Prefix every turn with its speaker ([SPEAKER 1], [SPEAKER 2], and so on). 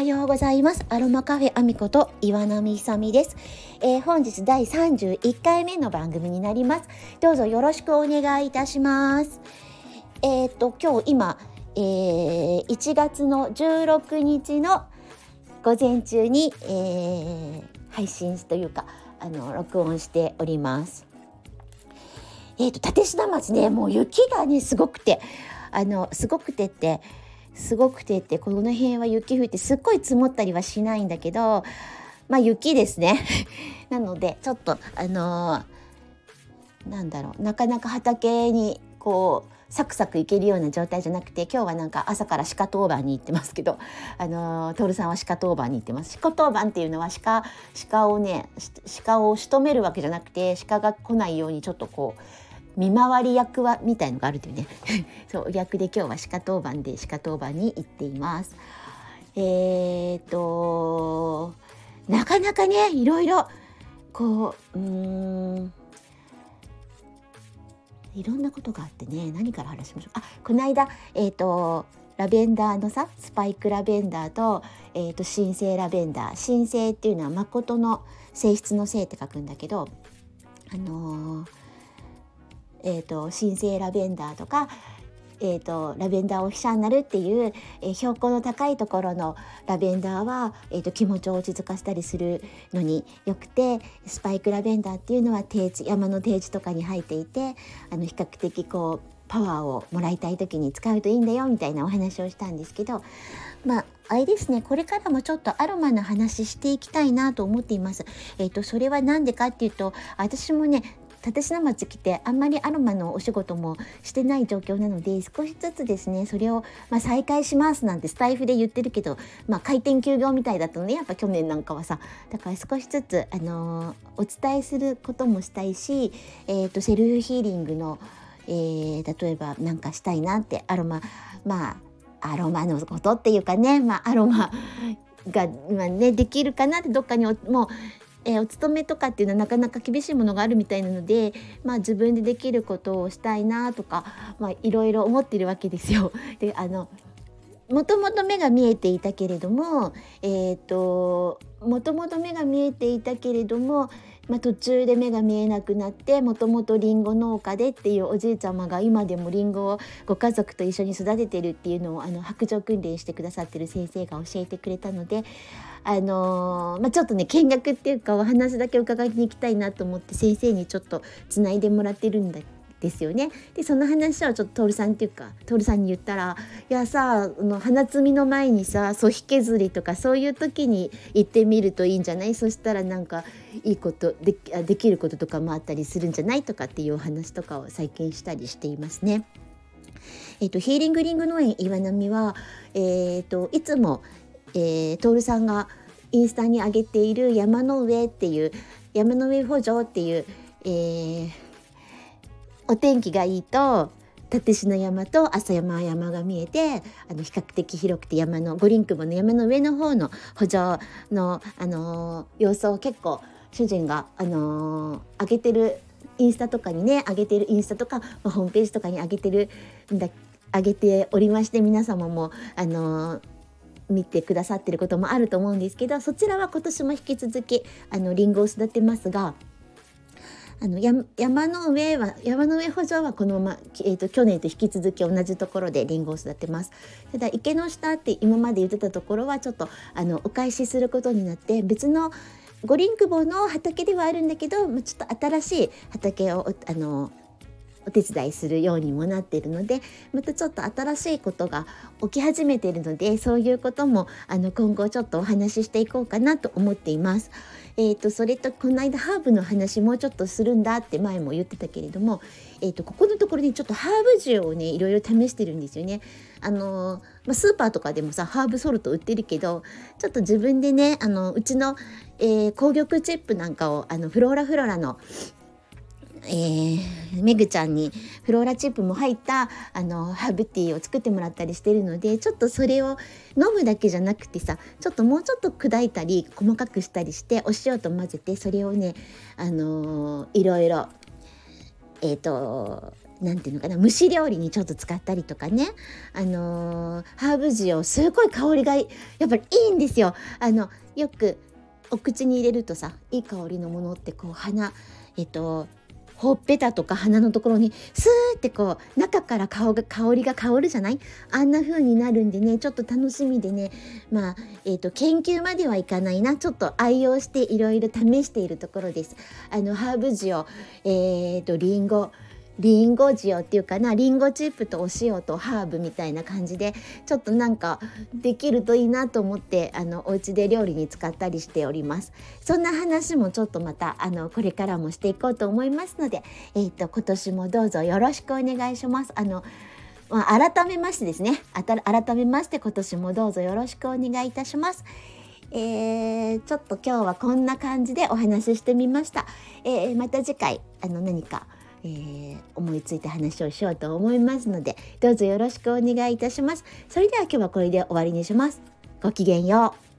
[SPEAKER 1] はようございます。アロマカフェアミこと岩波久美です、えー、本日第31回目の番組になります。どうぞよろしくお願いいたします。えっ、と、今日今、えー、1月の16日の午前中に、えー、配信というか、あの、録音しております。えっ、と、立科町ね、もう雪がね、すごくて、あの、すごくてって、すごくてってこの辺は雪降ってすっごい積もったりはしないんだけどまあ雪ですね。なのでちょっとあのー、なんだろうなかなか畑にこうサクサクいけるような状態じゃなくて今日はなんか朝から鹿当番に行ってますけどあの徹さんは鹿当番に行ってます。鹿当番っていうのは鹿鹿をね鹿を仕留めるわけじゃなくて鹿が来ないようにちょっとこう見回り役はみたいのがあるというね。そう役で今日は鹿当番で鹿当番に行っています。えーとなかなかねいろいろこううんいろんなことがあってね何から話しましょう。あこの間えっ、ー、とラベンダーのさスパイクラベンダーと,、えーと、神聖ラベンダー。神聖っていうのは誠の性質の性って書くんだけどあのーえーと、神聖ラベンダーとか、えーと、ラベンダーを飛車になるっていう、えー、標高の高いところのラベンダーは、えーと、気持ちを落ち着かせたりするのによくてスパイクラベンダーっていうのは低地山の低地とかに生えていてあの比較的こうパワーをもらいたい時に使うといいんだよみたいなお話をしたんですけどまああれですねこれからもちょっとアロマの話していきたいなと思っています。えーとそれは何でかっていうと私もね立科町来てあんまりアロマのお仕事もしてない状況なので少しずつですねそれを、まあ、再開しますなんてスタイフで言ってるけど、まあ、開店休業みたいだったのねやっぱ去年なんかはさだから少しずつ、あのー、お伝えすることもしたいし、えーと、セルフヒーリングの、えー、例えばなんかしたいなってアロマまあアロマのことっていうかね、まあ、アロマが、まあね、できるかなってどっかにもうえー、お勤めとかっていうのはなかなか厳しいものがあるみたいなので、まあ、自分でできることをしたいなとか、まあ、いろいろ思ってるわけですよ。であのもともと目が見えていたけれども、えーと、もともと目が見えていたけれども、まあ、途中で目が見えなくなってもともとりんご農家でっていうおじいちゃまが今でもりんごをご家族と一緒に育ててるっていうのをあの白状訓練してくださってる先生が教えてくれたのであのー、まあ、ちょっとね見学っていうかお話だけ伺いに行きたいなと思って先生にちょっとつないでもらってるんだですよね。でその話をちょっと徹さんっていうか徹さんに言ったら「いやさあの花摘みの前にさ粗引削りとかそういう時に行ってみるといいんじゃない？そしたらなんかいいことでできることとかもあったりするんじゃない？とかっていうお話とかを最近したりしていますね。えっと、ヒーリングリング農園岩波は、えー、っといつもえー、徹さんがインスタに上げている山の上っていう山の上補助っていう、えー、お天気がいいと立科山と浅山山が見えてあの比較的広くて山の五輪雲の山の上の方の補助の、あのー、様子を結構主人が、あのー、上げてるインスタとかにね上げてるインスタとか、まあ、ホームページとかに上げてるんだ上げておりまして皆様も、あのー見てくださってることもあると思うんですけどそちらは今年も引き続きあのリンゴを育てますがあの山の上は山の上補助はこのまま、えーと、去年と引き続き同じところでリンゴを育てますただ池の下って今まで言ってたところはちょっとあのお返しすることになって別の五輪久保の畑ではあるんだけどちょっと新しい畑をあのお手伝いするようにもなっているのでまたちょっと新しいことが起き始めているのでそういうこともあの今後ちょっとお話ししていこうかなと思っています。えーと、それとこの間ハーブの話もうちょっとするんだって前も言ってたけれども、えーと、ここのところにちょっとハーブ塩をねいろいろ試してるんですよね。あのー、まあ、スーパーとかでもさハーブソルト売ってるけどちょっと自分でねあのうちの、えー、紅玉チップなんかをあのフローラフローラのえー、めぐちゃんにフローラチップも入ったあのハーブティーを作ってもらったりしてるのでちょっとそれを飲むだけじゃなくてさちょっともうちょっと砕いたり細かくしたりしてお塩と混ぜてそれをねあのー、いろいろえっ、ー、となんていうのかな蒸し料理にちょっと使ったりとかねあのー、ハーブ塩すごい香りがやっぱりいいんですよ。あのよくお口に入れるとさいい香りのものってこう鼻えっとほっぺたとか鼻のところにスーってこう中から顔が香りが香るじゃない？あんな風になるんでねちょっと楽しみでね。まあ、えーと、研究まではいかないな。ちょっと愛用していろいろ試しているところです。あのハーブ塩、えーと、とリンゴ。リンゴ塩っていうかなリンゴチップとお塩とハーブみたいな感じでちょっとなんかできるといいなと思ってあのお家で料理に使ったりしておりますそんな話もちょっとまたあのこれからもしていこうと思いますので、えーと、今年もどうぞよろしくお願いしますあのまあ、改めましてですね改めまして今年もどうぞよろしくお願いいたします。えー、ちょっと今日はこんな感じでお話ししてみました。えー、また次回あの何かえー、思いついた話をしようと思いますのでどうぞよろしくお願いいたします。それでは今日はこれで終わりにします。ごきげんよう。